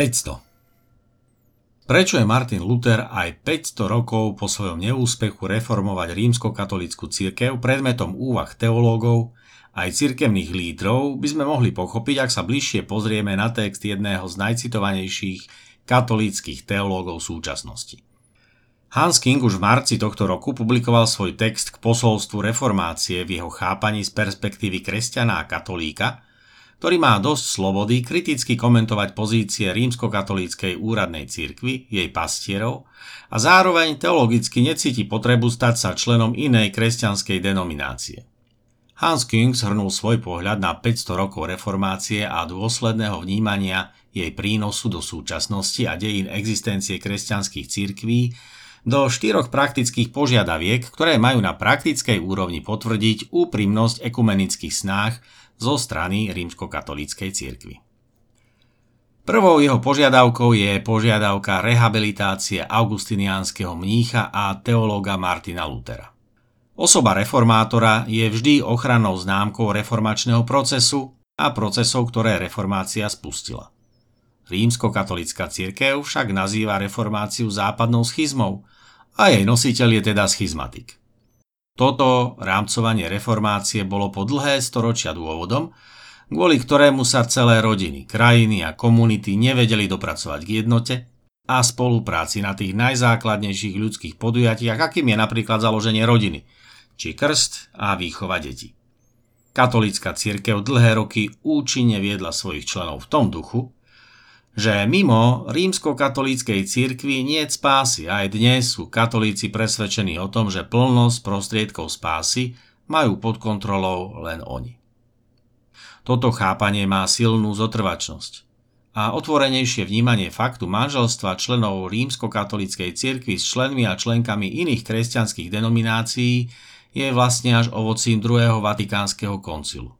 500. Prečo je Martin Luther aj 500 rokov po svojom neúspechu reformovať rímskokatolickú církev predmetom úvah teológov aj cirkevných lídrov by sme mohli pochopiť, ak sa bližšie pozrieme na text jedného z najcitovanejších katolíckých teológov súčasnosti. Hans King už v marci tohto roku publikoval svoj text k posolstvu reformácie v jeho chápaní z perspektívy kresťana a katolíka, ktorý má dosť slobody kriticky komentovať pozície rímskokatolíckej úradnej cirkvy, jej pastierov a zároveň teologicky necíti potrebu stať sa členom inej kresťanskej denominácie. Hans King zhrnul svoj pohľad na 500 rokov reformácie a dôsledného vnímania jej prínosu do súčasnosti a dejín existencie kresťanských cirkví do štyroch praktických požiadaviek, ktoré majú na praktickej úrovni potvrdiť úprimnosť ekumenických snách zo strany rímskokatolíckej cirkvi. Prvou jeho požiadavkou je požiadavka rehabilitácie augustiniánskeho mnícha a teológa Martina Lutera. Osoba reformátora je vždy ochrannou známkou reformačného procesu a procesov, ktoré reformácia spustila. Rímskokatolická cirkev však nazýva reformáciu západnou schizmou a jej nositeľ je teda schizmatik. Toto rámcovanie reformácie bolo po dlhé storočia dôvodom, kvôli ktorému sa celé rodiny, krajiny a komunity nevedeli dopracovať k jednote a spolupráci na tých najzákladnejších ľudských podujatiach, akým je napríklad založenie rodiny, či krst a výchova detí. Katolícka církev dlhé roky účinne viedla svojich členov v tom duchu, že mimo rímsko-katolíckej cirkvi nie spásy. Aj dnes sú katolíci presvedčení o tom, že plnosť prostriedkov spásy majú pod kontrolou len oni. Toto chápanie má silnú zotrvačnosť a otvorenejšie vnímanie faktu manželstva členov rímsko-katolíckej cirkvi s členmi a členkami iných kresťanských denominácií je vlastne až ovocím druhého vatikánskeho koncilu.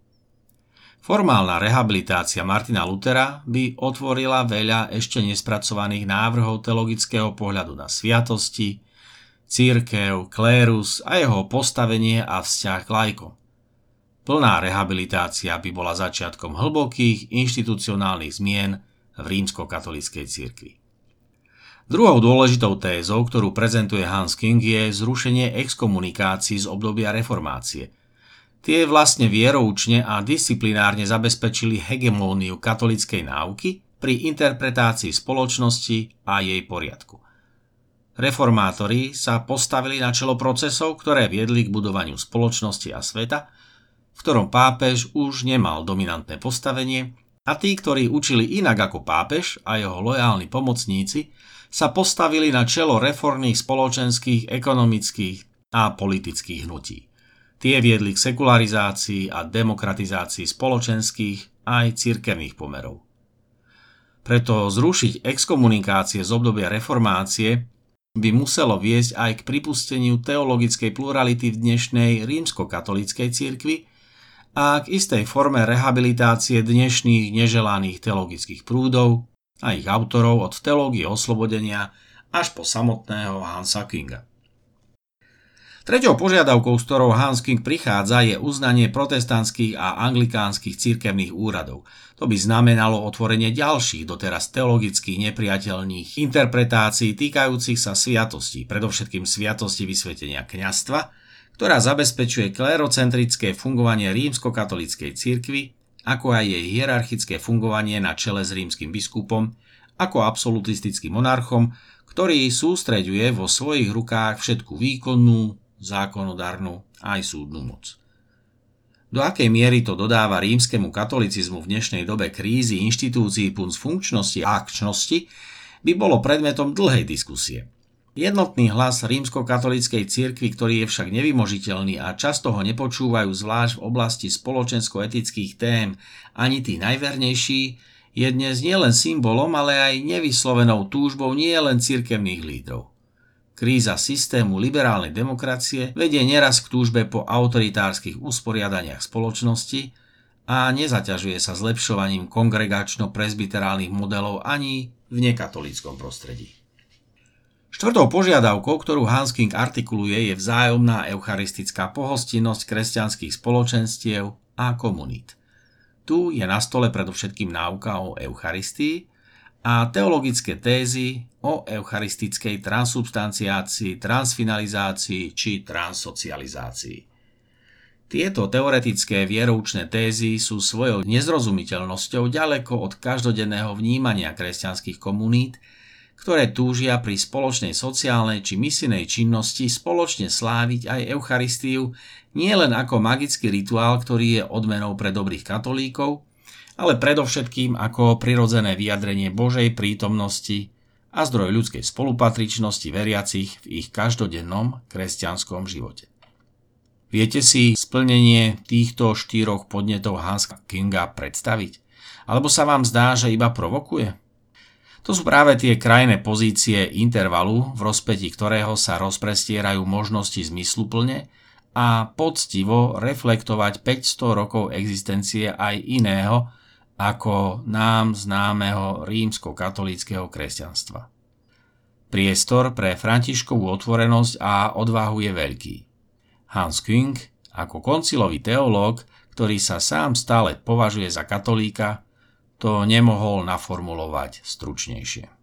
Formálna rehabilitácia Martina Lutera by otvorila veľa ešte nespracovaných návrhov teologického pohľadu na sviatosti, církev, klérus a jeho postavenie a vzťah k lajkom. Plná rehabilitácia by bola začiatkom hlbokých inštitucionálnych zmien v rímsko-katolíckej cirkvi. Druhou dôležitou tézou, ktorú prezentuje Hans King, je zrušenie exkomunikácií z obdobia reformácie – Tie vlastne vieroučne a disciplinárne zabezpečili hegemóniu katolickej náuky pri interpretácii spoločnosti a jej poriadku. Reformátori sa postavili na čelo procesov, ktoré viedli k budovaniu spoločnosti a sveta, v ktorom pápež už nemal dominantné postavenie a tí, ktorí učili inak ako pápež a jeho lojálni pomocníci, sa postavili na čelo reformných spoločenských, ekonomických a politických hnutí. Tie viedli k sekularizácii a demokratizácii spoločenských aj cirkevných pomerov. Preto zrušiť exkomunikácie z obdobia reformácie by muselo viesť aj k pripusteniu teologickej plurality v dnešnej rímskokatolíckej cirkvi a k istej forme rehabilitácie dnešných neželaných teologických prúdov a ich autorov od teológie oslobodenia až po samotného Hansa Kinga. Treťou požiadavkou, s ktorou Hans King prichádza, je uznanie protestantských a anglikánskych cirkevných úradov. To by znamenalo otvorenie ďalších doteraz teologicky nepriateľných interpretácií týkajúcich sa sviatostí, predovšetkým sviatosti vysvetenia kňastva, ktorá zabezpečuje klerocentrické fungovanie rímskokatolíckej cirkvi, ako aj jej hierarchické fungovanie na čele s rímským biskupom, ako absolutistickým monarchom, ktorý sústreďuje vo svojich rukách všetku výkonnú, zákonodárnu aj súdnu moc. Do akej miery to dodáva rímskemu katolicizmu v dnešnej dobe krízy inštitúcií punc funkčnosti a akčnosti, by bolo predmetom dlhej diskusie. Jednotný hlas rímskokatolíckej cirkvi, ktorý je však nevymožiteľný a často ho nepočúvajú zvlášť v oblasti spoločensko-etických tém ani tí najvernejší, je dnes nielen symbolom, ale aj nevyslovenou túžbou nie len cirkevných lídrov. Kríza systému liberálnej demokracie vedie neraz k túžbe po autoritárskych usporiadaniach spoločnosti a nezaťažuje sa zlepšovaním kongregačno-prezbiterálnych modelov ani v nekatolíckom prostredí. Štvrtou požiadavkou, ktorú Hans artikuluje, je vzájomná eucharistická pohostinnosť kresťanských spoločenstiev a komunít. Tu je na stole predovšetkým náuka o Eucharistii a teologické tézy o eucharistickej transubstanciácii, transfinalizácii či transsocializácii. Tieto teoretické vieroučné tézy sú svojou nezrozumiteľnosťou ďaleko od každodenného vnímania kresťanských komunít, ktoré túžia pri spoločnej sociálnej či misijnej činnosti spoločne sláviť aj Eucharistiu nielen ako magický rituál, ktorý je odmenou pre dobrých katolíkov, ale predovšetkým ako prirodzené vyjadrenie Božej prítomnosti a zdroj ľudskej spolupatričnosti veriacich v ich každodennom kresťanskom živote. Viete si splnenie týchto štyroch podnetov Hansa Kinga predstaviť? Alebo sa vám zdá, že iba provokuje? To sú práve tie krajné pozície intervalu, v rozpeti ktorého sa rozprestierajú možnosti zmysluplne a poctivo reflektovať 500 rokov existencie aj iného ako nám známeho rímsko-katolíckého kresťanstva. Priestor pre Františkovú otvorenosť a odvahu je veľký. Hans Küng ako koncilový teológ, ktorý sa sám stále považuje za katolíka, to nemohol naformulovať stručnejšie.